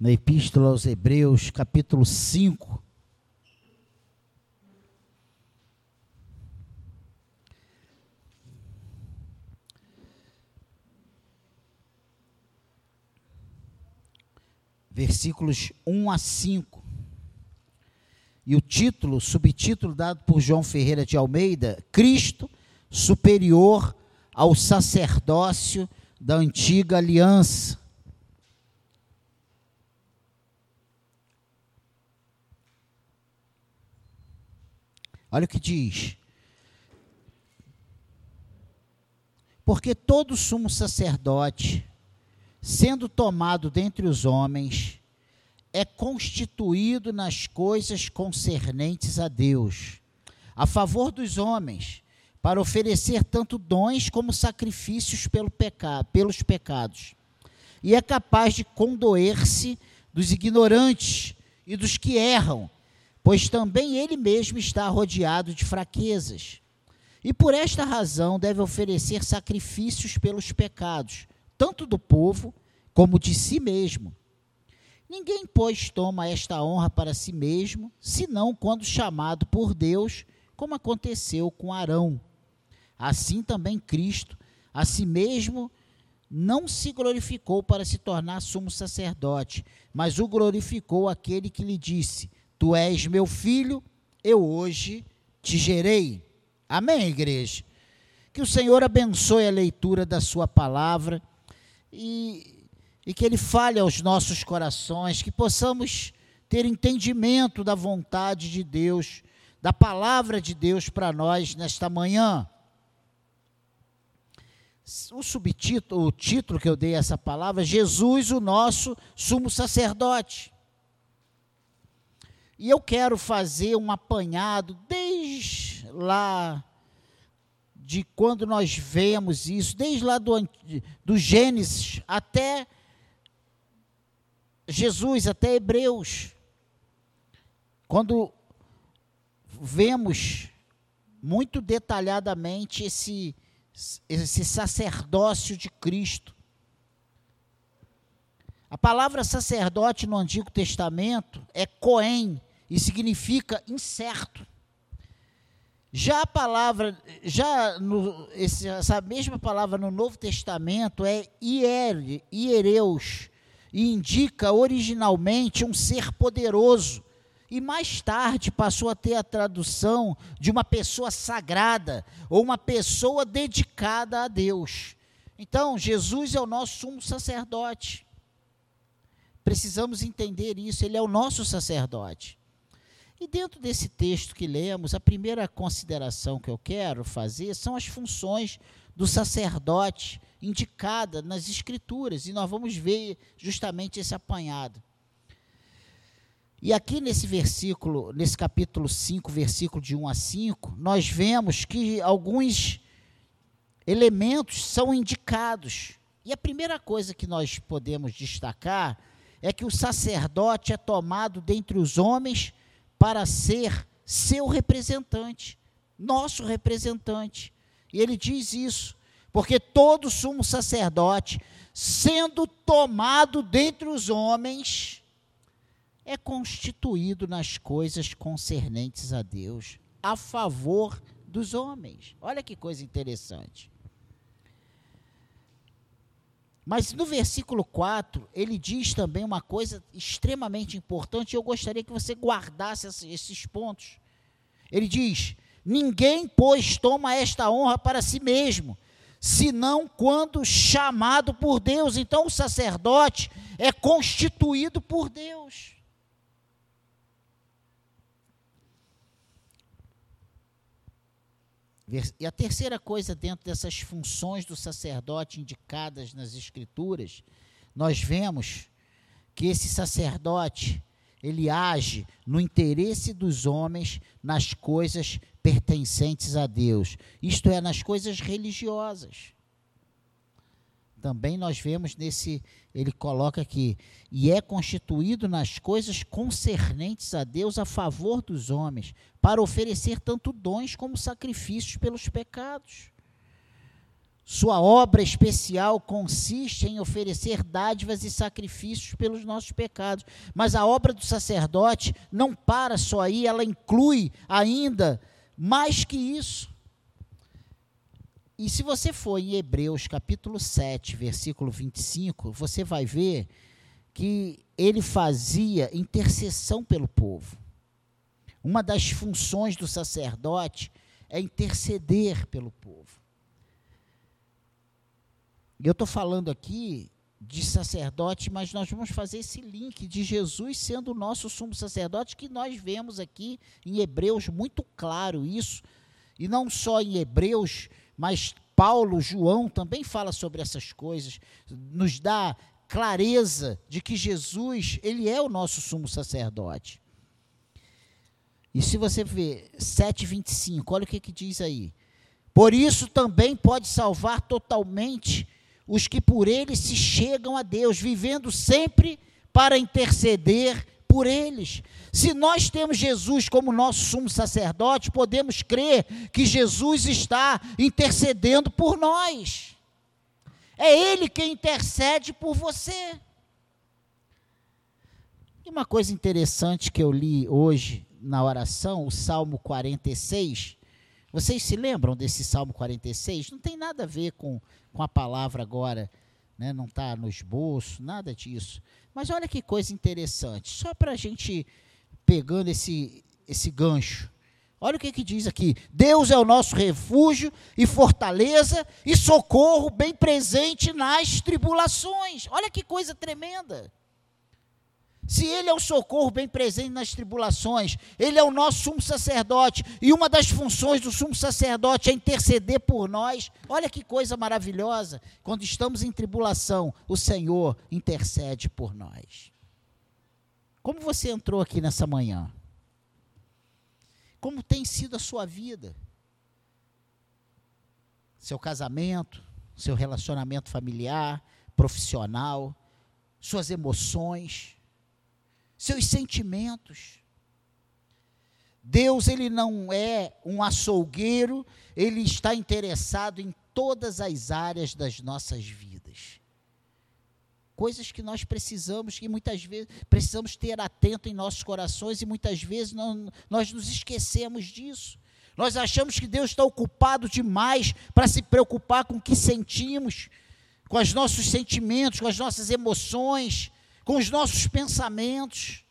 na Epístola aos Hebreus, capítulo 5. Versículos 1 a 5. E o título, subtítulo dado por João Ferreira de Almeida, Cristo superior ao sacerdócio da antiga aliança. Olha o que diz. Porque todo sumo sacerdote, sendo tomado dentre os homens, é constituído nas coisas concernentes a Deus, a favor dos homens, para oferecer tanto dons como sacrifícios pelo peca pelos pecados. E é capaz de condoer-se dos ignorantes e dos que erram, pois também ele mesmo está rodeado de fraquezas. E por esta razão deve oferecer sacrifícios pelos pecados, tanto do povo como de si mesmo. Ninguém, pois, toma esta honra para si mesmo, senão quando chamado por Deus, como aconteceu com Arão. Assim também Cristo, a si mesmo, não se glorificou para se tornar sumo sacerdote, mas o glorificou aquele que lhe disse: Tu és meu filho, eu hoje te gerei. Amém, igreja? Que o Senhor abençoe a leitura da Sua palavra e, e que Ele fale aos nossos corações, que possamos ter entendimento da vontade de Deus, da palavra de Deus para nós nesta manhã. O subtítulo, o título que eu dei a essa palavra, Jesus, o nosso sumo sacerdote. E eu quero fazer um apanhado desde lá de quando nós vemos isso, desde lá do, do Gênesis até Jesus, até Hebreus. Quando vemos muito detalhadamente esse, esse sacerdócio de Cristo. A palavra sacerdote no Antigo Testamento é Cohen, e significa incerto. Já a palavra, já no, esse, essa mesma palavra no Novo Testamento é hier, hiereus, e indica originalmente um ser poderoso, e mais tarde passou a ter a tradução de uma pessoa sagrada, ou uma pessoa dedicada a Deus. Então, Jesus é o nosso sumo sacerdote. Precisamos entender isso, ele é o nosso sacerdote. E dentro desse texto que lemos, a primeira consideração que eu quero fazer são as funções do sacerdote indicada nas escrituras, e nós vamos ver justamente esse apanhado. E aqui nesse versículo, nesse capítulo 5, versículo de 1 a 5, nós vemos que alguns elementos são indicados. E a primeira coisa que nós podemos destacar é que o sacerdote é tomado dentre os homens para ser seu representante, nosso representante. E ele diz isso, porque todo sumo sacerdote, sendo tomado dentre os homens, é constituído nas coisas concernentes a Deus, a favor dos homens. Olha que coisa interessante. Mas no versículo 4, ele diz também uma coisa extremamente importante, e eu gostaria que você guardasse esses pontos. Ele diz: Ninguém, pois, toma esta honra para si mesmo, senão quando chamado por Deus. Então, o sacerdote é constituído por Deus. E a terceira coisa dentro dessas funções do sacerdote indicadas nas escrituras, nós vemos que esse sacerdote, ele age no interesse dos homens nas coisas pertencentes a Deus, isto é, nas coisas religiosas. Também nós vemos nesse, ele coloca aqui, e é constituído nas coisas concernentes a Deus a favor dos homens, para oferecer tanto dons como sacrifícios pelos pecados. Sua obra especial consiste em oferecer dádivas e sacrifícios pelos nossos pecados. Mas a obra do sacerdote não para só aí, ela inclui ainda mais que isso. E se você for em Hebreus capítulo 7, versículo 25, você vai ver que ele fazia intercessão pelo povo. Uma das funções do sacerdote é interceder pelo povo. Eu estou falando aqui de sacerdote, mas nós vamos fazer esse link de Jesus sendo o nosso sumo sacerdote, que nós vemos aqui em Hebreus muito claro isso. E não só em Hebreus, mas Paulo, João também fala sobre essas coisas, nos dá clareza de que Jesus, ele é o nosso sumo sacerdote. E se você ver 7:25, olha o que que diz aí. Por isso também pode salvar totalmente os que por ele se chegam a Deus, vivendo sempre para interceder por eles. Se nós temos Jesus como nosso sumo sacerdote, podemos crer que Jesus está intercedendo por nós. É Ele quem intercede por você. E uma coisa interessante que eu li hoje na oração, o Salmo 46. Vocês se lembram desse Salmo 46? Não tem nada a ver com com a palavra agora, né, não está no esboço, nada disso. Mas olha que coisa interessante, só para a gente pegando esse, esse gancho. Olha o que, que diz aqui: Deus é o nosso refúgio e fortaleza e socorro bem presente nas tribulações. Olha que coisa tremenda. Se Ele é o socorro bem presente nas tribulações, Ele é o nosso sumo sacerdote, e uma das funções do sumo sacerdote é interceder por nós. Olha que coisa maravilhosa! Quando estamos em tribulação, o Senhor intercede por nós. Como você entrou aqui nessa manhã? Como tem sido a sua vida? Seu casamento, seu relacionamento familiar, profissional, suas emoções seus sentimentos. Deus ele não é um açougueiro, ele está interessado em todas as áreas das nossas vidas. Coisas que nós precisamos, que muitas vezes precisamos ter atento em nossos corações e muitas vezes não, nós nos esquecemos disso. Nós achamos que Deus está ocupado demais para se preocupar com o que sentimos, com os nossos sentimentos, com as nossas emoções com os nossos pensamentos.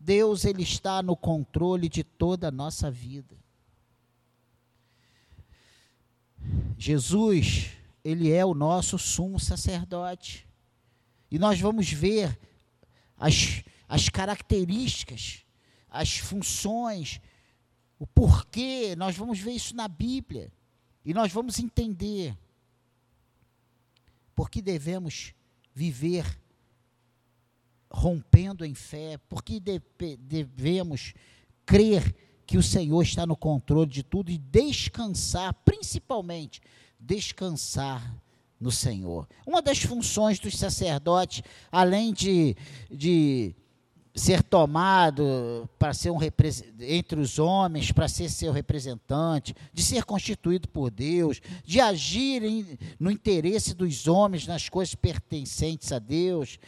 Deus ele está no controle de toda a nossa vida. Jesus, ele é o nosso sumo sacerdote. E nós vamos ver as, as características, as funções, o porquê, nós vamos ver isso na Bíblia. E nós vamos entender por que devemos viver rompendo em fé, porque devemos crer que o Senhor está no controle de tudo e descansar, principalmente, descansar no Senhor. Uma das funções dos sacerdotes, além de, de ser tomado para ser um entre os homens, para ser seu representante, de ser constituído por Deus, de agir em, no interesse dos homens nas coisas pertencentes a Deus,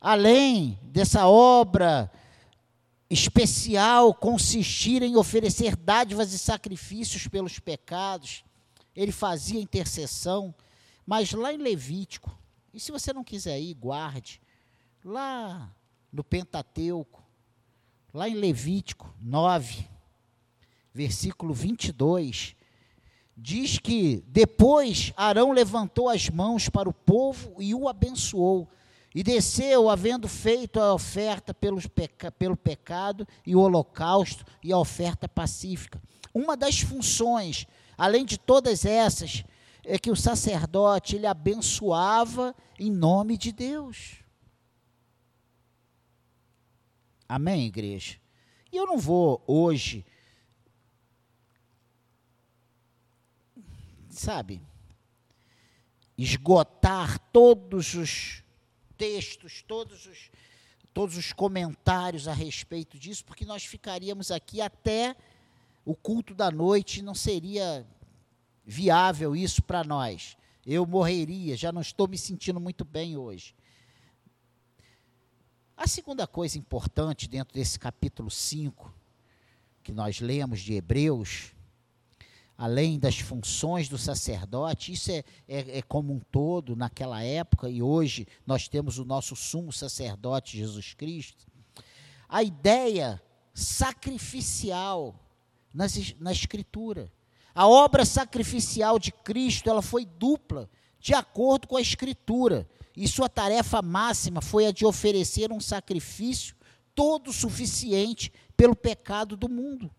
além dessa obra especial consistir em oferecer dádivas e sacrifícios pelos pecados, ele fazia intercessão, mas lá em Levítico, e se você não quiser ir, guarde, lá no Pentateuco, lá em Levítico 9, versículo 22, diz que depois Arão levantou as mãos para o povo e o abençoou, e desceu, havendo feito a oferta pelos peca, pelo pecado e o holocausto e a oferta pacífica. Uma das funções, além de todas essas, é que o sacerdote ele abençoava em nome de Deus. Amém, igreja? E eu não vou hoje, sabe, esgotar todos os textos, todos os, todos os comentários a respeito disso, porque nós ficaríamos aqui até o culto da noite, não seria viável isso para nós. Eu morreria, já não estou me sentindo muito bem hoje. A segunda coisa importante dentro desse capítulo 5, que nós lemos de Hebreus, além das funções do sacerdote, isso é, é, é, como um todo naquela época, e hoje nós temos o nosso sumo sacerdote, Jesus Cristo. A ideia sacrificial nas, na Escritura. A obra sacrificial de Cristo ela foi dupla, de acordo com a Escritura. E sua tarefa máxima foi a de oferecer um sacrifício todo suficiente pelo pecado do mundo.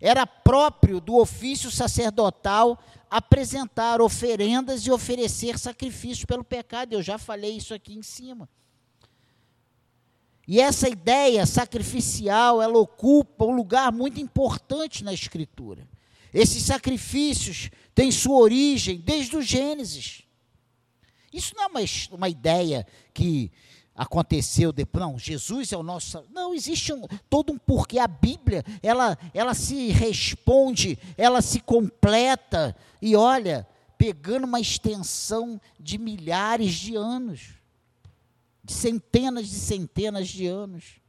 Era próprio do ofício sacerdotal apresentar oferendas e oferecer sacrifícios pelo pecado. Eu já falei isso aqui em cima. E essa ideia sacrificial, ela ocupa um lugar muito importante na Escritura. Esses sacrifícios têm sua origem desde o Gênesis. Isso não é uma, uma ideia que aconteceu depois. Não, Jesus é o nosso. Não, existe um, todo um porquê. A Bíblia, ela, ela se responde, ela se completa. E olha, pegando uma extensão de milhares de anos, de centenas e centenas de anos.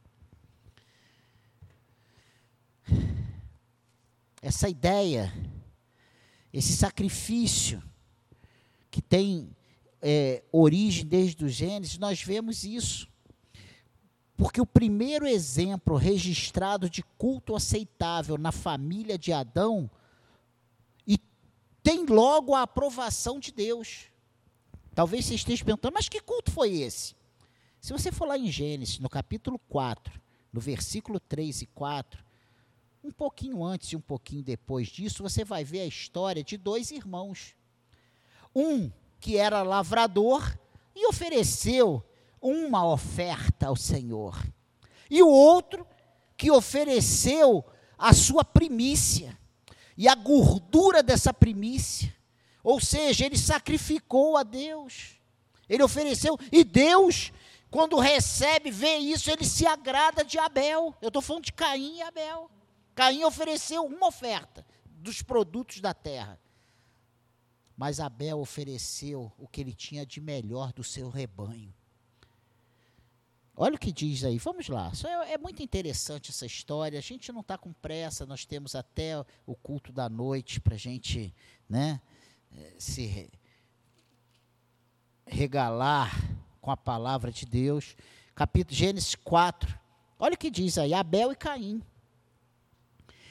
Essa ideia, esse sacrifício que tem é, origem desde o Gênesis, nós vemos isso. Porque o primeiro exemplo registrado de culto aceitável na família de Adão e tem logo a aprovação de Deus. Talvez você esteja perguntando, mas que culto foi esse? Se você for lá em Gênesis, no capítulo 4, no versículo 3 e 4, um pouquinho antes e um pouquinho depois disso, você vai ver a história de dois irmãos. Um que era lavrador e ofereceu uma oferta ao Senhor. E o outro que ofereceu a sua primícia e a gordura dessa primícia. Ou seja, ele sacrificou a Deus. Ele ofereceu e Deus, quando recebe, vê isso, ele se agrada de Abel. Eu estou falando de Caim e Abel. Caim ofereceu uma oferta dos produtos da terra. Mas Abel ofereceu o que ele tinha de melhor do seu rebanho. Olha o que diz aí, vamos lá. É, é, muito interessante essa história. A gente não está com pressa, nós temos até o culto da noite para a gente né, eh, se regalar com a palavra de Deus. Capítulo Gênesis 4. Olha o que diz aí: Abel e Caim.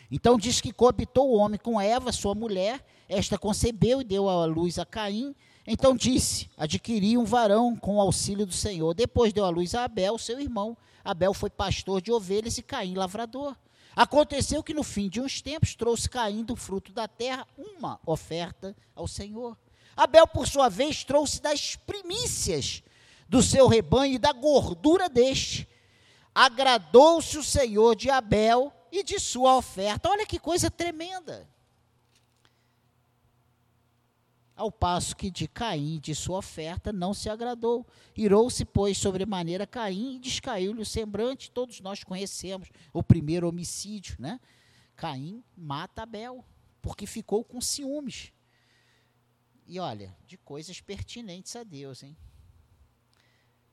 Então diz que coabitou o homem com Eva, sua mulher, esta concebeu e deu à luz a Caim. Então disse: Adquiri um varão com o auxílio do Senhor. Depois deu à luz a Abel, seu irmão. Abel foi pastor de ovelhas e Caim lavrador. Aconteceu que no fim de uns tempos trouxe Caim do fruto da terra uma oferta ao Senhor. Abel, por sua vez, trouxe das primícias do seu rebanho e da gordura deste. Agradou-se o Senhor de Abel e de sua oferta. Olha que coisa tremenda ao passo que de Caim, de sua oferta, não se agradou. Irou-se, pois, sobremaneira Caim e descaiu-lhe o semblante. Todos nós conhecemos o primeiro homicídio, né? Caim mata Abel, porque ficou com ciúmes. E olha, de coisas pertinentes a Deus, hein?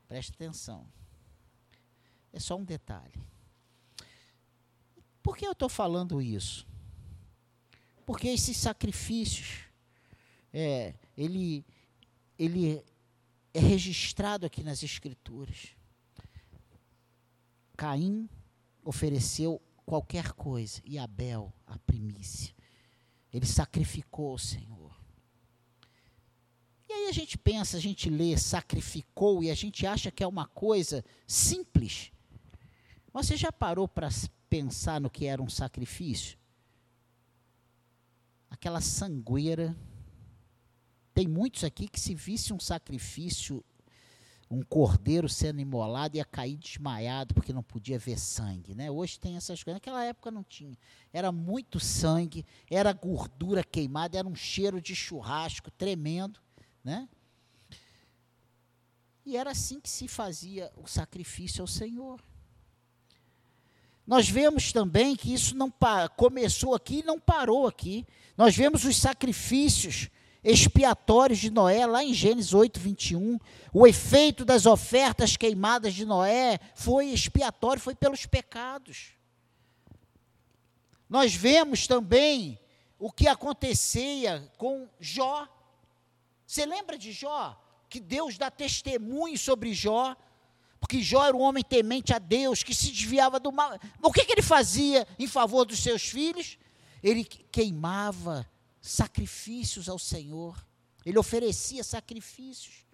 Preste atenção. É só um detalhe. Por que eu estou falando isso? Porque esses sacrifícios é, ele, ele é registrado aqui nas Escrituras. Caim ofereceu qualquer coisa e Abel a primícia. Ele sacrificou o Senhor. E aí a gente pensa, a gente lê sacrificou e a gente acha que é uma coisa simples. Você já parou para pensar no que era um sacrifício? Aquela sangueira tem muitos aqui que se visse um sacrifício, um cordeiro sendo imolado, ia cair desmaiado porque não podia ver sangue. Né? Hoje tem essas coisas. Naquela época não tinha. Era muito sangue, era gordura queimada, era um cheiro de churrasco tremendo. Né? E era assim que se fazia o sacrifício ao Senhor. nós vemos também que isso não começou aqui e não parou aqui. Nós vemos os sacrifícios expiatórios de Noé, lá em Gênesis 8, 21. O efeito das ofertas queimadas de Noé foi expiatório, foi pelos pecados. Nós vemos também o que acontecia com Jó. Você lembra de Jó? Que Deus dá testemunho sobre Jó porque Jó era um homem temente a Deus, que se desviava do mal. O que, que ele fazia em favor dos seus filhos? Ele queimava sacrifícios ao Senhor. Ele oferecia sacrifícios.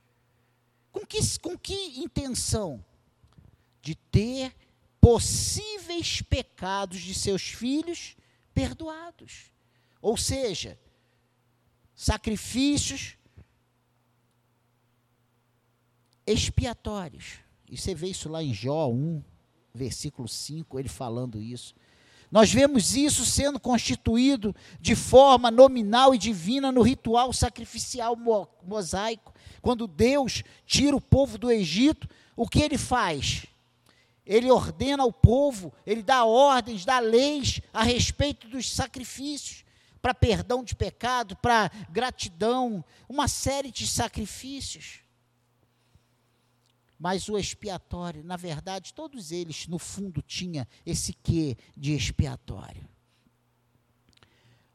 Com que, com que intenção? De ter possíveis pecados de seus filhos perdoados. Ou seja, sacrifícios expiatórios. E você vê isso lá em Jó 1, versículo 5, ele falando isso. Nós vemos isso sendo constituído de forma nominal e divina no ritual sacrificial mosaico. Quando Deus tira o povo do Egito, o que ele faz? Ele ordena ao povo, ele dá ordens, dá leis a respeito dos sacrifícios, para perdão de pecado, para gratidão, uma série de sacrifícios mas o expiatório, na verdade, todos eles, no fundo, tinha esse quê de expiatório.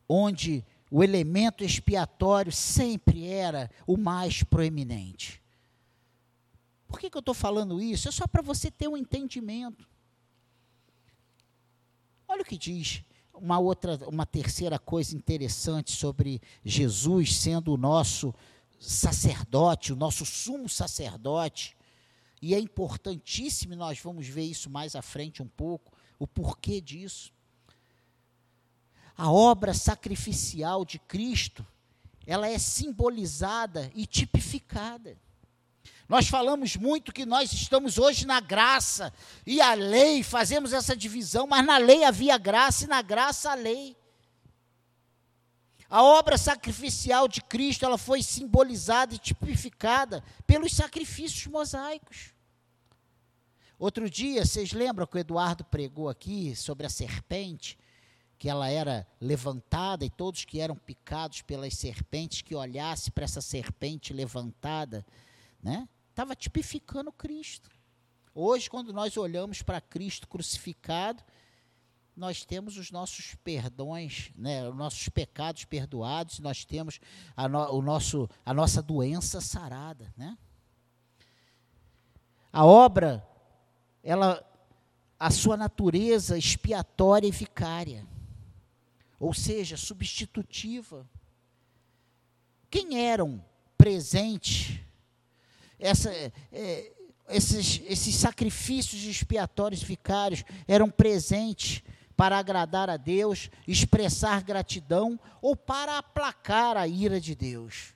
Onde o elemento expiatório sempre era o mais proeminente. Por que, que eu estou falando isso? É só para você ter um entendimento. Olha o que diz uma outra, uma terceira coisa interessante sobre Jesus sendo o nosso sacerdote, o nosso sumo sacerdote. E é importantíssimo, nós vamos ver isso mais à frente um pouco, o porquê disso. A obra sacrificial de Cristo, ela é simbolizada e tipificada. Nós falamos muito que nós estamos hoje na graça e a lei, fazemos essa divisão, mas na lei havia graça e na graça a lei. A obra sacrificial de Cristo, ela foi simbolizada e tipificada pelos sacrifícios mosaicos. Outro dia, vocês lembram que o Eduardo pregou aqui sobre a serpente, que ela era levantada e todos que eram picados pelas serpentes que olhasse para essa serpente levantada, né? Estava tipificando Cristo. Hoje, quando nós olhamos para Cristo crucificado, nós temos os nossos perdões, né, os nossos pecados perdoados, nós temos a, no, o nosso, a nossa doença sarada. Né? A obra, ela, a sua natureza expiatória e vicária, ou seja, substitutiva. Quem eram presentes, essa, é, esses, esses sacrifícios expiatórios vicários eram presentes para agradar a Deus, expressar gratidão ou para aplacar a ira de Deus.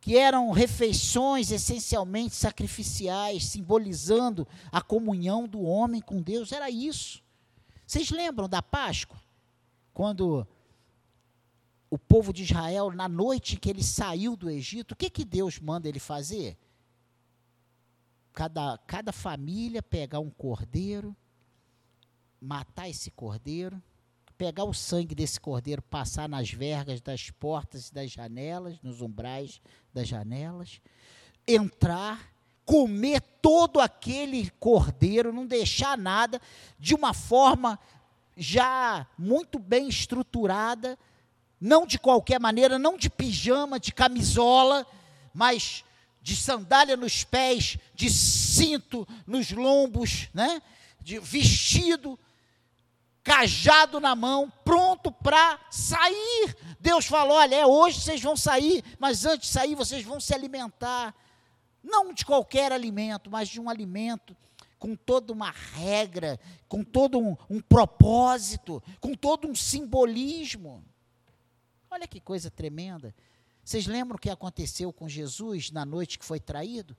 Que eram refeições essencialmente sacrificiais, simbolizando a comunhão do homem com Deus, era isso. Vocês lembram da Páscoa? Quando o povo de Israel, na noite que ele saiu do Egito, o que, que Deus manda ele fazer? Cada, cada família pegar um cordeiro, matar esse cordeiro, pegar o sangue desse cordeiro, passar nas vergas das portas e das janelas, nos umbrais das janelas, entrar, comer todo aquele cordeiro, não deixar nada, de uma forma já muito bem estruturada, não de qualquer maneira, não de pijama, de camisola, mas de sandália nos pés, de cinto nos lombos, né? de vestido cajado na mão, pronto para sair. Deus falou: olha, é hoje vocês vão sair, mas antes de sair vocês vão se alimentar. Não de qualquer alimento, mas de um alimento com toda uma regra, com todo um, um propósito, com todo um simbolismo. Olha que coisa tremenda. Vocês lembram o que aconteceu com Jesus na noite que foi traído?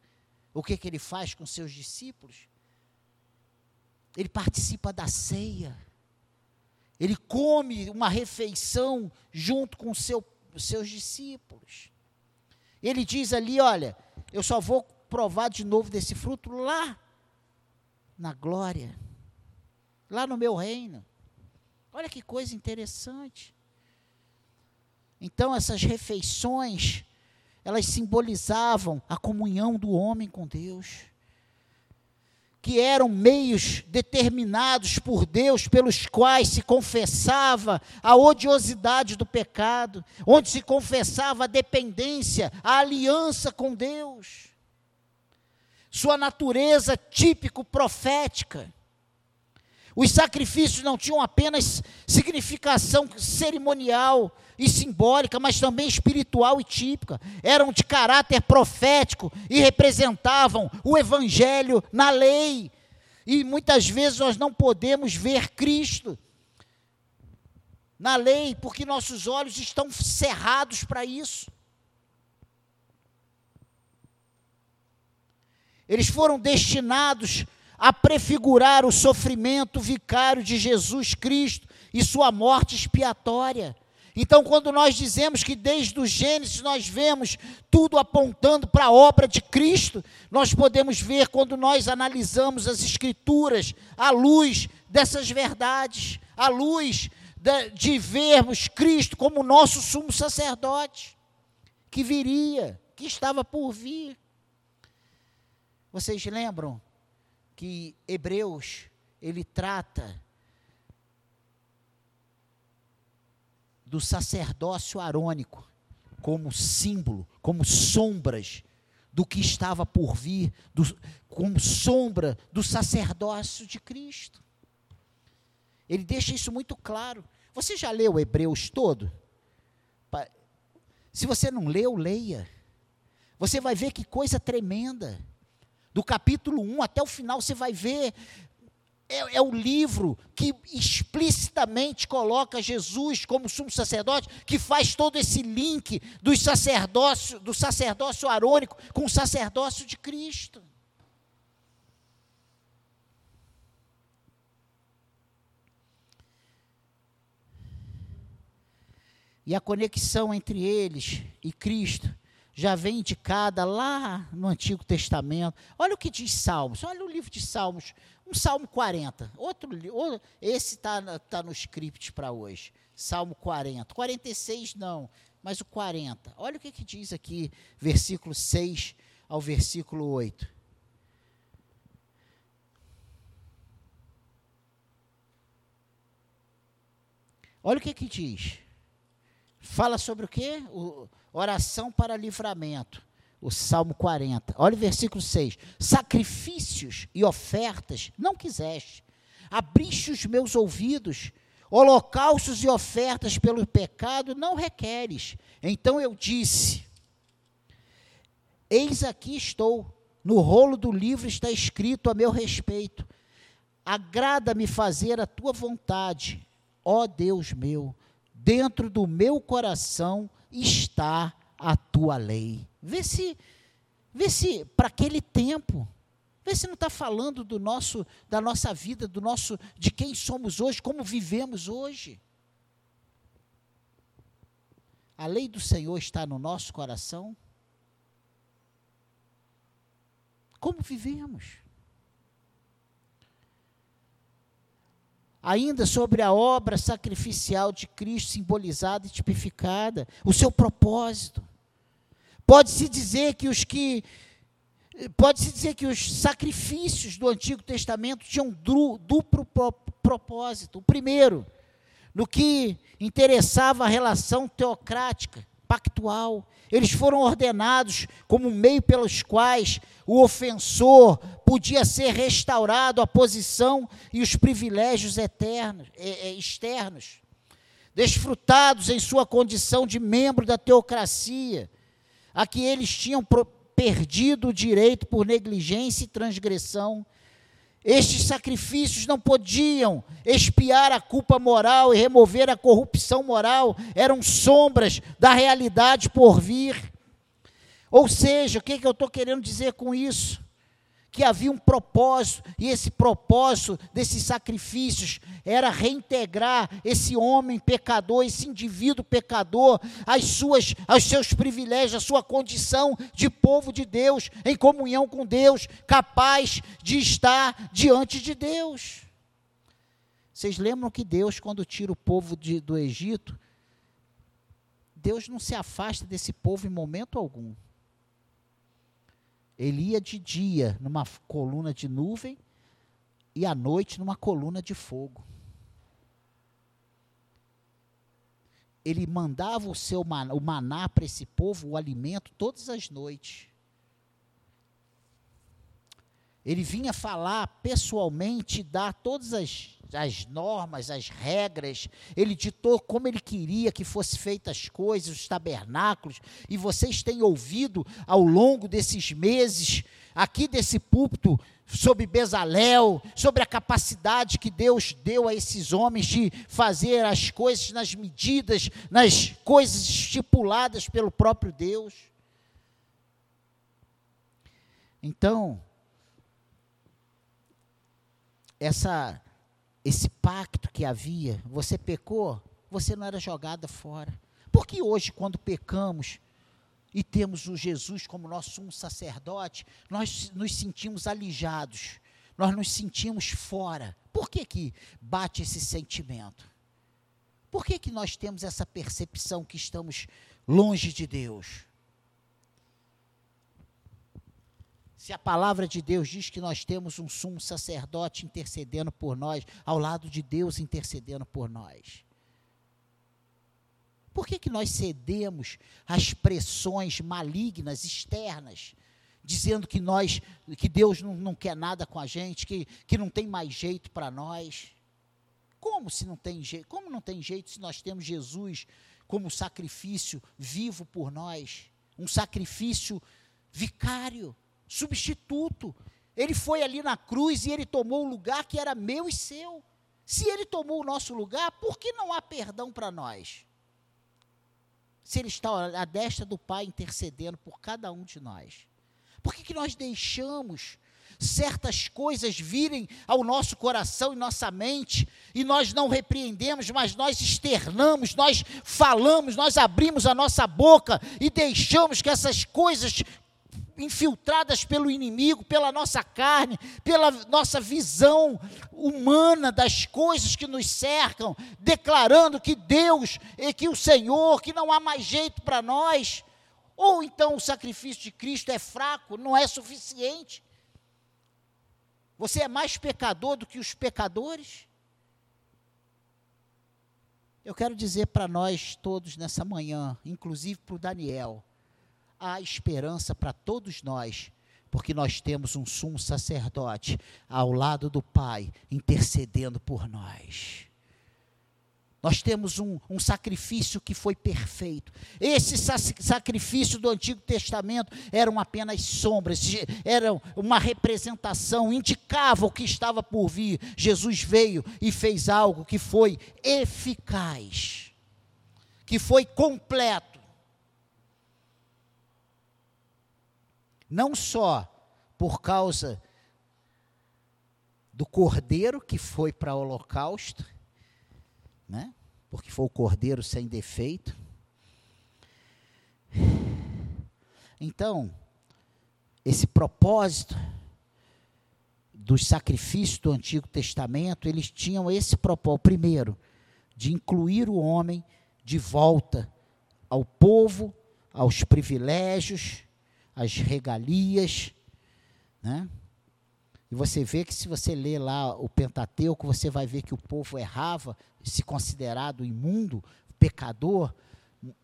O que, que ele faz com seus discípulos? Ele participa da ceia. Ele come uma refeição junto com seu, seus discípulos. Ele diz ali: Olha, eu só vou provar de novo desse fruto lá na glória. lá no meu reino. Olha que coisa interessante. Então, essas refeições, elas simbolizavam a comunhão do homem com Deus que eram meios determinados por Deus pelos quais se confessava a odiosidade do pecado, onde se confessava a dependência, a aliança com Deus. Sua natureza típico profética. Os sacrifícios não tinham apenas significação cerimonial, e simbólica, mas também espiritual e típica. Eram de caráter profético e representavam o evangelho na lei. E muitas vezes nós não podemos ver Cristo na lei, porque nossos olhos estão cerrados para isso. Eles foram destinados a prefigurar o sofrimento vicário de Jesus Cristo e sua morte expiatória. Então, quando nós dizemos que desde o Gênesis nós vemos tudo apontando para a obra de Cristo, nós podemos ver quando nós analisamos as Escrituras à luz dessas verdades, à luz de, de vermos Cristo como nosso sumo sacerdote, que viria, que estava por vir. Vocês lembram que Hebreus ele trata do sacerdócio arônico como símbolo, como sombras do que estava por vir, do, como sombra do sacerdócio de Cristo. Ele deixa isso muito claro. Você já leu Hebreus todo? Se você não leu, leia. Você vai ver que coisa tremenda. Do capítulo 1 até o final, você vai ver é, é, o livro que explicitamente coloca Jesus como sumo sacerdote, que faz todo esse link do sacerdócio, do sacerdócio arônico com o sacerdócio de Cristo. E a conexão entre eles e Cristo já vem indicada lá no Antigo Testamento. Olha o que diz Salmos, olha o livro de Salmos, um Salmo 40. Outro, esse está tá no script para hoje. Salmo 40. 46 não, mas o 40. Olha o que, que diz aqui, versículo 6 ao versículo 8. Olha o que que diz. Fala sobre o quê? O, oração para livramento o Salmo 40. Olha o versículo 6. Sacrifícios e ofertas não quiseste, abriste os meus ouvidos, holocaustos e ofertas pelo pecado não requeres. Então eu disse: Eis aqui estou, no rolo do livro está escrito a meu respeito. Agrada-me fazer a tua vontade, ó Deus meu, dentro do meu coração está a tua lei. Vê se, vê se para aquele tempo, vê se não está falando do nosso, da nossa vida, do nosso, de quem somos hoje, como vivemos hoje. A lei do Senhor está no nosso coração. Como vivemos? Ainda sobre a obra sacrificial de Cristo, simbolizada e tipificada, o seu propósito. Pode-se dizer que os que pode-se dizer que os sacrifícios do Antigo Testamento tinham duplo propósito. O primeiro, no que interessava a relação teocrática, pactual. Eles foram ordenados como meio pelos quais o ofensor podia ser restaurado à posição e os privilégios eternos, é, é, externos, desfrutados em sua condição de membro da teocracia a que eles tinham perdido o direito por negligência e transgressão. Estes sacrifícios não podiam expiar a culpa moral e remover a corrupção moral, eram sombras da realidade por vir. Ou seja, o que, que eu estou querendo dizer com isso? Que havia um propósito, e esse propósito desses sacrifícios era reintegrar esse homem pecador, esse indivíduo pecador, às suas, aos seus privilégios, à sua condição de povo de Deus, em comunhão com Deus, capaz de estar diante de Deus. Vocês lembram que Deus, quando tira o povo de, do Egito, Deus não se afasta desse povo em momento algum. Ele ia de dia numa coluna de nuvem e à noite numa coluna de fogo. Ele mandava o seu maná, o maná para esse povo, o alimento, todas as noites. Ele vinha falar pessoalmente, dar todas as, as normas, as regras. Ele ditou como ele queria que fossem feitas as coisas, os tabernáculos. E vocês têm ouvido ao longo desses meses, aqui desse púlpito, sobre Bezalel, sobre a capacidade que Deus deu a esses homens de fazer as coisas nas medidas, nas coisas estipuladas pelo próprio Deus. Então, essa esse pacto que havia, você pecou, você não era jogada fora. Porque hoje, quando pecamos e temos o Jesus como nosso um sacerdote, nós nos sentimos alijados, nós nos sentimos fora. Por que, que bate esse sentimento? Por que, que nós temos essa percepção que estamos longe de Deus? Se a palavra de Deus diz que nós temos um sumo sacerdote intercedendo por nós, ao lado de Deus intercedendo por nós. Por que, que nós cedemos às pressões malignas, externas, dizendo que nós, que Deus não, não quer nada com a gente, que, que não tem mais jeito para nós? Como se não tem jeito? Como não tem jeito se nós temos Jesus como sacrifício vivo por nós? Um sacrifício vicário substituto. Ele foi ali na cruz e ele tomou o lugar que era meu e seu. Se ele tomou o nosso lugar, por que não há perdão para nós? Se ele está à destra do Pai intercedendo por cada um de nós. Por que, que nós deixamos certas coisas virem ao nosso coração e nossa mente, e nós não repreendemos, mas nós externamos, nós falamos, nós abrimos a nossa boca e deixamos que essas coisas infiltradas pelo inimigo, pela nossa carne, pela nossa visão humana das coisas que nos cercam, declarando que Deus e que o Senhor, que não há mais jeito para nós. Ou então o sacrifício de Cristo é fraco, não é suficiente. Você é mais pecador do que os pecadores? Eu quero dizer para nós todos nessa manhã, inclusive para o Daniel, há esperança para todos nós, porque nós temos um sumo sacerdote ao lado do Pai, intercedendo por nós. Nós temos um, um, sacrifício que foi perfeito. Esse sacrifício do Antigo Testamento eram apenas sombras, eram uma representação, indicava o que estava por vir. Jesus veio e fez algo que foi eficaz, que foi completo não só por causa do cordeiro que foi para o holocausto, né? porque foi o cordeiro sem defeito. Então, esse propósito dos sacrifícios do Antigo Testamento, eles tinham esse propósito, primeiro, de incluir o homem de volta ao povo, aos privilégios, as regalias, né? E você vê que se você ler lá o Pentateuco, você vai ver que o povo errava, se considerado imundo, pecador,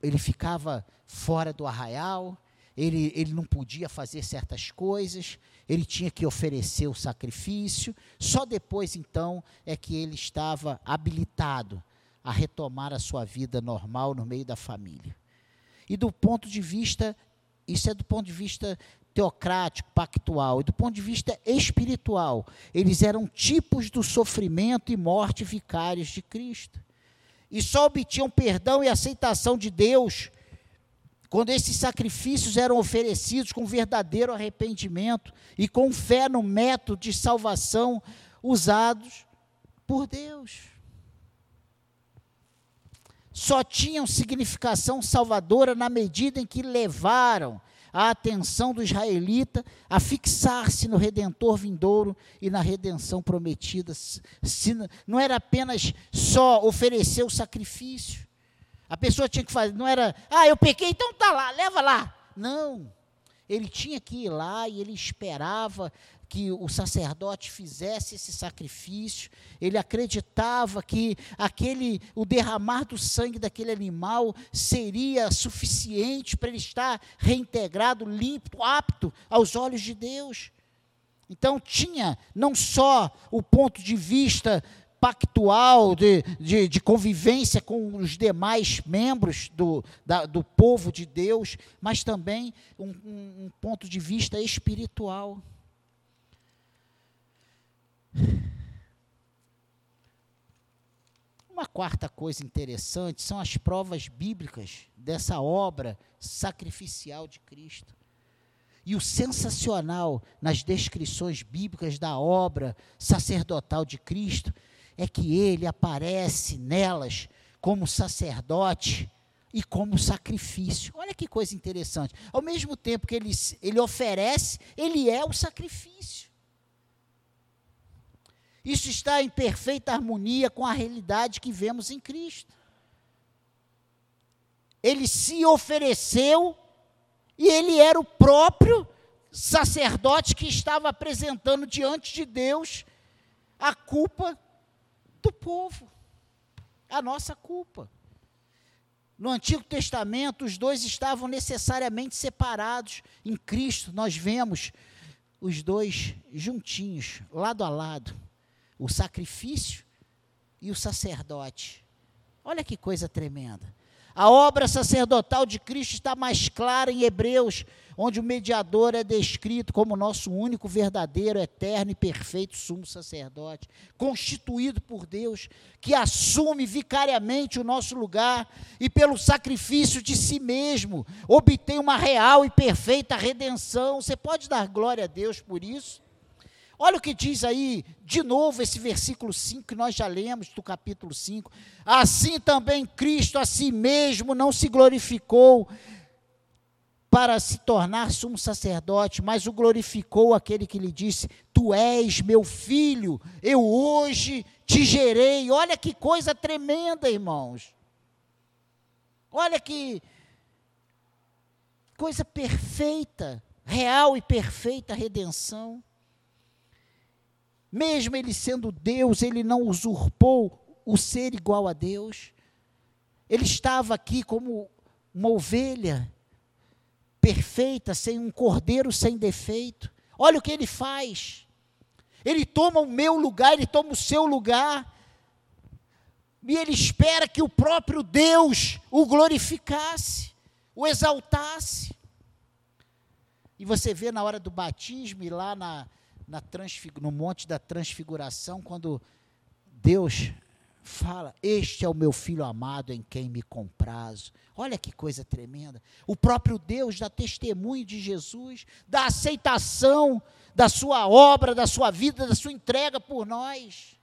ele ficava fora do arraial, ele, ele não podia fazer certas coisas, ele tinha que oferecer o sacrifício, só depois então é que ele estava habilitado a retomar a sua vida normal no meio da família. E do ponto de vista isso é do ponto de vista teocrático, pactual, e do ponto de vista espiritual. Eles eram tipos do sofrimento e morte vicários de Cristo. E só obtinham perdão e aceitação de Deus quando esses sacrifícios eram oferecidos com verdadeiro arrependimento e com fé no método de salvação usados por Deus. Só tinham significação salvadora na medida em que levaram a atenção do israelita a fixar-se no redentor vindouro e na redenção prometida. Não era apenas só oferecer o sacrifício. A pessoa tinha que fazer, não era, ah, eu pequei, então tá lá, leva lá. Não. Ele tinha que ir lá e ele esperava que o sacerdote fizesse esse sacrifício, ele acreditava que aquele o derramar do sangue daquele animal seria suficiente para ele estar reintegrado, limpo, apto aos olhos de Deus. Então tinha não só o ponto de vista pactual, de, de, de, convivência com os demais membros do, da, do povo de Deus, mas também um, um, um ponto de vista espiritual. Uma quarta coisa interessante são as provas bíblicas dessa obra sacrificial de Cristo. E o sensacional nas descrições bíblicas da obra sacerdotal de Cristo é que ele aparece nelas como sacerdote e como sacrifício. Olha que coisa interessante. Ao mesmo tempo que ele, ele oferece, ele é o sacrifício. Isso está em perfeita harmonia com a realidade que vemos em Cristo. Ele se ofereceu e ele era o próprio sacerdote que estava apresentando diante de Deus a culpa do povo, a nossa culpa. No Antigo Testamento, os dois estavam necessariamente separados. Em Cristo, nós vemos os dois juntinhos, lado a lado o sacrifício e o sacerdote. Olha que coisa tremenda. A obra sacerdotal de Cristo está mais clara em Hebreus, onde o mediador é descrito como nosso único, verdadeiro, eterno e perfeito sumo sacerdote, constituído por Deus, que assume vicariamente o nosso lugar e, pelo sacrifício de si mesmo, obtém uma real e perfeita redenção. Você pode dar glória a Deus por isso? Olha o que diz aí, de novo, esse versículo 5 que nós já lemos do capítulo 5. Assim também Cristo a si mesmo não se glorificou para se tornar sumo sacerdote, mas o glorificou aquele que lhe disse: Tu és meu filho, eu hoje te gerei. Olha que coisa tremenda, irmãos. Olha que coisa perfeita, real e perfeita redenção. Mesmo ele sendo Deus, ele não usurpou o ser igual a Deus. Ele estava aqui como uma ovelha perfeita, sem um cordeiro sem defeito. Olha o que ele faz. Ele toma o meu lugar, ele toma o seu lugar. E ele espera que o próprio Deus o glorificasse, o exaltasse. E você vê na hora do batismo e lá na, na no Monte da Transfiguração, quando Deus fala: Este é o meu filho amado em quem me comprazo. Olha que coisa tremenda. O próprio Deus dá testemunho de Jesus, da aceitação da sua obra, da sua vida, da sua entrega por nós.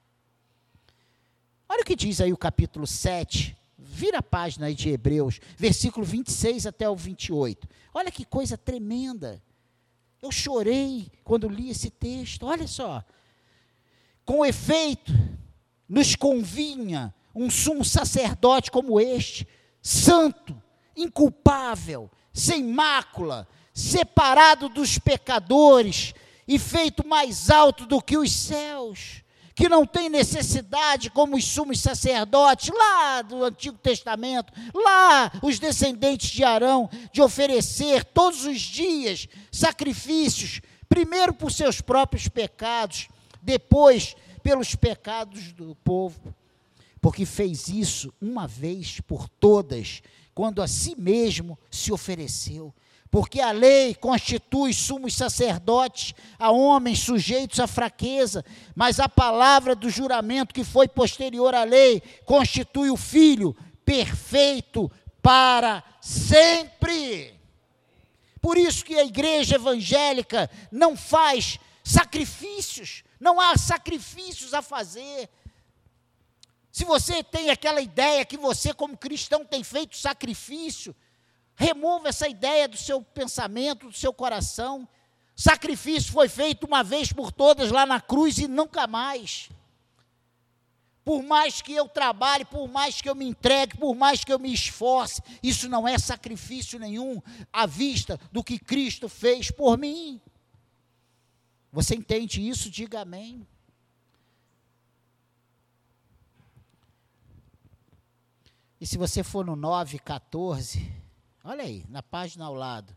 Olha o que diz aí o capítulo 7. Vira a página aí de Hebreus, versículo 26 até o 28. Olha que coisa tremenda. Eu chorei quando li esse texto. Olha só. Com efeito, nos convinha um sumo sacerdote como este, santo, inculpável, sem mácula, separado dos pecadores e feito mais alto do que os céus que não tem necessidade, como os sumos sacerdotes, lá do Antigo Testamento, lá os descendentes de Arão, de oferecer todos os dias sacrifícios, primeiro por seus próprios pecados, depois pelos pecados do povo, porque fez isso uma vez por todas, quando a si mesmo se ofereceu porque a lei constitui sumos sacerdotes a homens sujeitos à fraqueza, mas a palavra do juramento que foi posterior à lei constitui o filho perfeito para sempre. Por isso que a igreja evangélica não faz sacrifícios, não há sacrifícios a fazer. Se você tem aquela ideia que você, como cristão, tem feito sacrifício, Remova essa ideia do seu pensamento, do seu coração. Sacrifício foi feito uma vez por todas lá na cruz e nunca mais. Por mais que eu trabalhe, por mais que eu me entregue, por mais que eu me esforce, isso não é sacrifício nenhum à vista do que Cristo fez por mim. Você entende isso? Diga amém. E se você for no 9,14, olha aí, na página ao lado.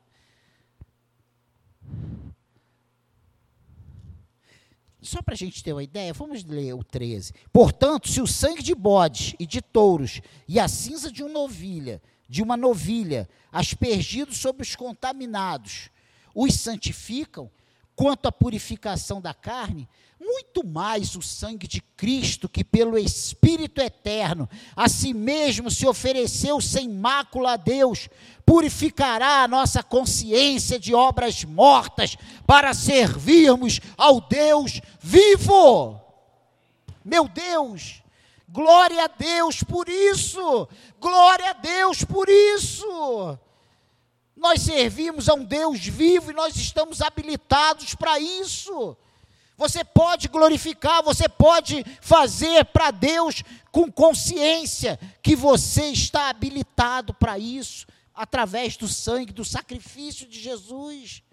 Só para a gente ter uma ideia, vamos ler o 13. Portanto, se o sangue de bodes e de touros e a cinza de uma novilha, de uma novilha, aspergidos sobre os contaminados, os santificam, quanto à purificação da carne, muito mais o sangue de Cristo, que pelo Espírito eterno a si mesmo se ofereceu sem mácula a Deus, purificará a nossa consciência de obras mortas para servirmos ao Deus vivo. Meu Deus, glória a Deus por isso, glória a Deus por isso. Nós servimos a um Deus vivo e nós estamos habilitados para isso. Você pode glorificar, você pode fazer para Deus com consciência que você está habilitado para isso, através do sangue, do sacrifício de Jesus.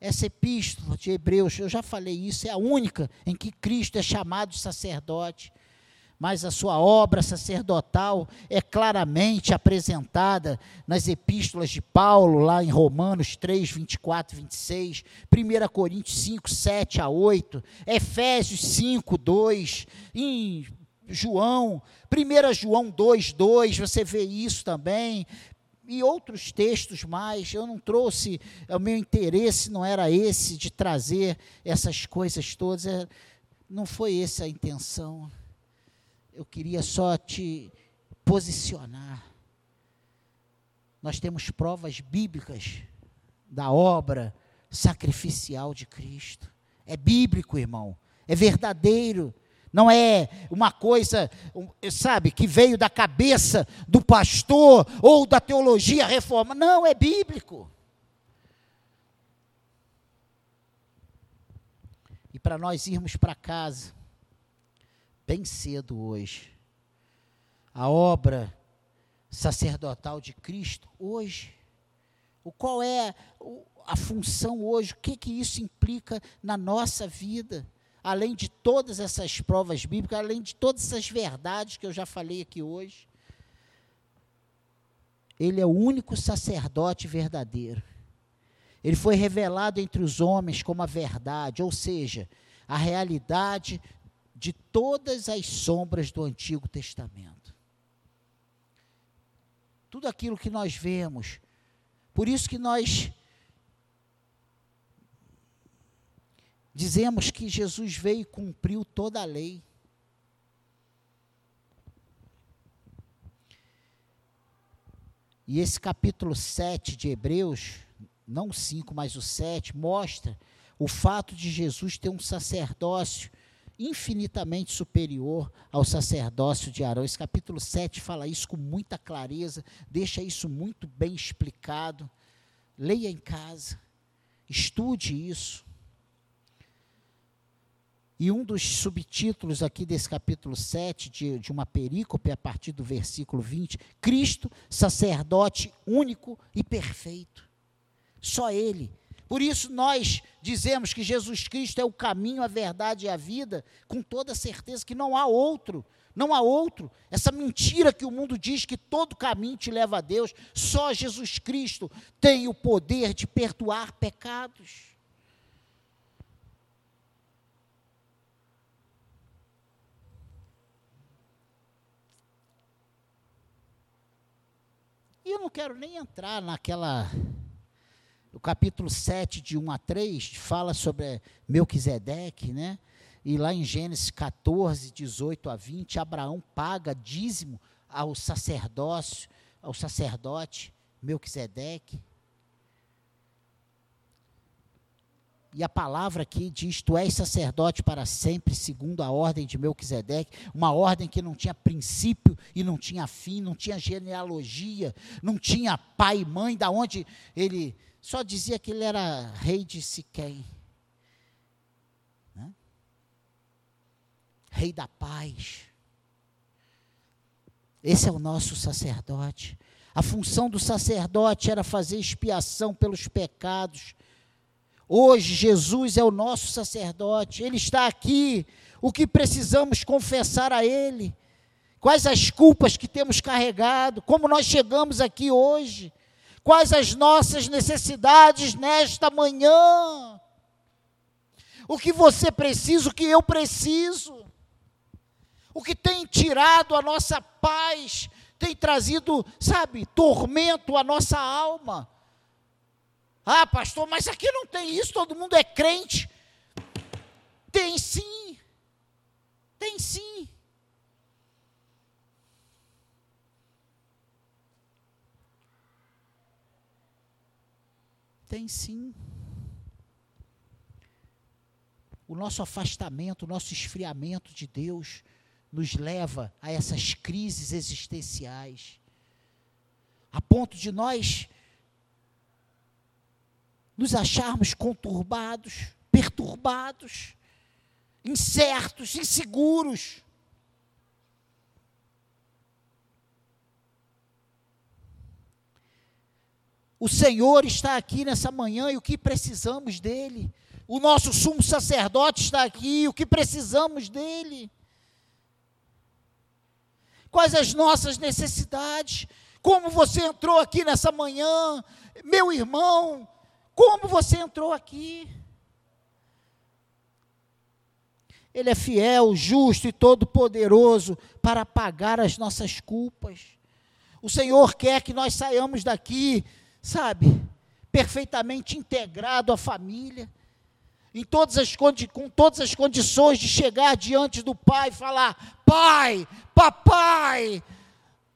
Essa epístola de Hebreus, eu já falei isso, é a única em que Cristo é chamado sacerdote mas a sua obra sacerdotal é claramente apresentada nas epístolas de Paulo, lá em Romanos 3, 24, 26, 1 Coríntios 5, 7 a 8, Efésios 5, 2, em João, 1 João 2, 2, você vê isso também, e outros textos mais. Eu não trouxe, o meu interesse não era esse de trazer essas coisas todas, é, não foi essa a intenção eu queria só te posicionar. Nós temos provas bíblicas da obra sacrificial de Cristo. É bíblico, irmão. É verdadeiro. Não é uma coisa, sabe, que veio da cabeça do pastor ou da teologia reforma. Não, é bíblico. E para nós irmos para casa, bem cedo hoje. A obra sacerdotal de Cristo hoje. O qual é a função hoje? O que que isso implica na nossa vida? Além de todas essas provas bíblicas, além de todas essas verdades que eu já falei aqui hoje, ele é o único sacerdote verdadeiro. Ele foi revelado entre os homens como a verdade, ou seja, a realidade de todas as sombras do Antigo Testamento. Tudo aquilo que nós vemos. Por isso que nós dizemos que Jesus veio e cumpriu toda a lei. E esse capítulo 7 de Hebreus, não o 5, mas o 7, mostra o fato de Jesus ter um sacerdócio infinitamente superior ao sacerdócio de Arão. Esse capítulo 7 fala isso com muita clareza, deixa isso muito bem explicado. Leia em casa, estude isso. E um dos subtítulos aqui desse capítulo 7, de, de uma perícope, a partir do versículo 20, Cristo, sacerdote único e perfeito. Só Ele por isso nós dizemos que Jesus Cristo é o caminho, a verdade e a vida, com toda certeza que não há outro. Não há outro. Essa mentira que o mundo diz que todo caminho te leva a Deus, só Jesus Cristo tem o poder de perdoar pecados. E eu não quero nem entrar naquela o capítulo 7, de 1 a 3, fala sobre Melquisedeque, né? E lá em Gênesis 14, 18 a 20, Abraão paga dízimo ao sacerdócio, ao sacerdote Melquisedeque. E a palavra aqui diz: Tu és sacerdote para sempre, segundo a ordem de Melquisedeque, uma ordem que não tinha princípio e não tinha fim, não tinha genealogia, não tinha pai e mãe, da onde ele só dizia que ele era rei de Siquém. Né? Rei da paz. Esse é o nosso sacerdote. A função do sacerdote era fazer expiação pelos pecados Hoje, Jesus é o nosso sacerdote, Ele está aqui. O que precisamos confessar a Ele? Quais as culpas que temos carregado? Como nós chegamos aqui hoje? Quais as nossas necessidades nesta manhã? O que você precisa, o que eu preciso? O que tem tirado a nossa paz, tem trazido, sabe, tormento à nossa alma? Ah, pastor, mas aqui não tem isso, todo mundo é crente. Tem sim. Tem sim. Tem sim. O nosso afastamento, o nosso esfriamento de Deus nos leva a essas crises existenciais, a ponto de nós nos acharmos conturbados, perturbados, incertos, inseguros. O Senhor está aqui nessa manhã e o que precisamos dele? O nosso sumo sacerdote está aqui, o que precisamos dele? Quais as nossas necessidades? Como você entrou aqui nessa manhã, meu irmão, como você entrou aqui? Ele é fiel, justo e todo-poderoso para pagar as nossas culpas. O Senhor quer que nós saiamos daqui, sabe, perfeitamente integrado à família, em todas as, com todas as condições de chegar diante do Pai e falar: Pai, papai,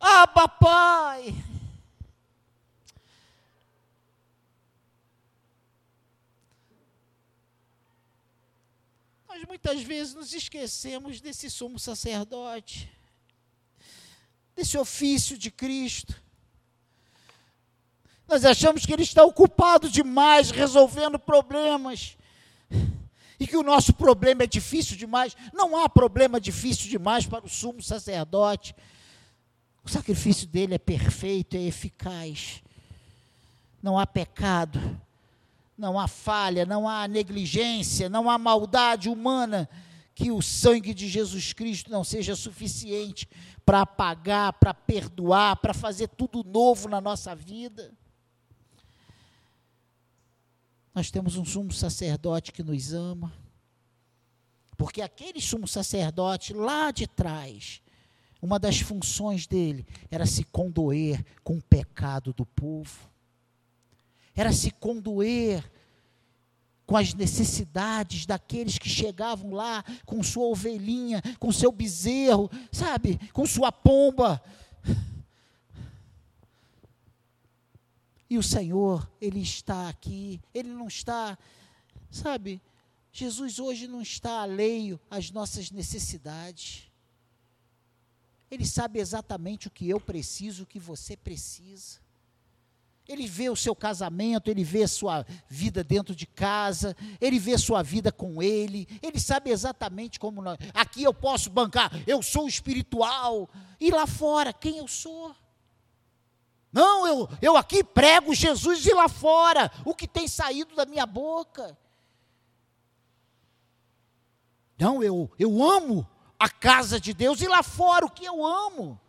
ah, papai. Nós muitas vezes nos esquecemos desse sumo sacerdote, desse ofício de Cristo. Nós achamos que ele está ocupado demais resolvendo problemas. E que o nosso problema é difícil demais. Não há problema difícil demais para o sumo sacerdote. O sacrifício dele é perfeito, é eficaz. Não há pecado não há falha, não há negligência, não há maldade humana que o sangue de Jesus Cristo não seja suficiente para apagar, para perdoar, para fazer tudo novo na nossa vida. Nós temos um sumo sacerdote que nos ama, porque aquele sumo sacerdote lá de trás, uma das funções dele era se condoer com o pecado do povo era se condoer com as necessidades daqueles que chegavam lá com sua ovelhinha, com seu bezerro, sabe, com sua pomba. E o Senhor, Ele está aqui, Ele não está, sabe, Jesus hoje não está alheio às nossas necessidades. Ele sabe exatamente o que eu preciso, o que você precisa. Ele vê o seu casamento, ele vê a sua vida dentro de casa, ele vê a sua vida com ele, ele sabe exatamente como nós. Aqui eu posso bancar, eu sou espiritual, e lá fora, quem eu sou? Não, eu, eu aqui prego Jesus e lá fora, o que tem saído da minha boca. Não, eu, eu amo a casa de Deus e lá fora o que eu amo.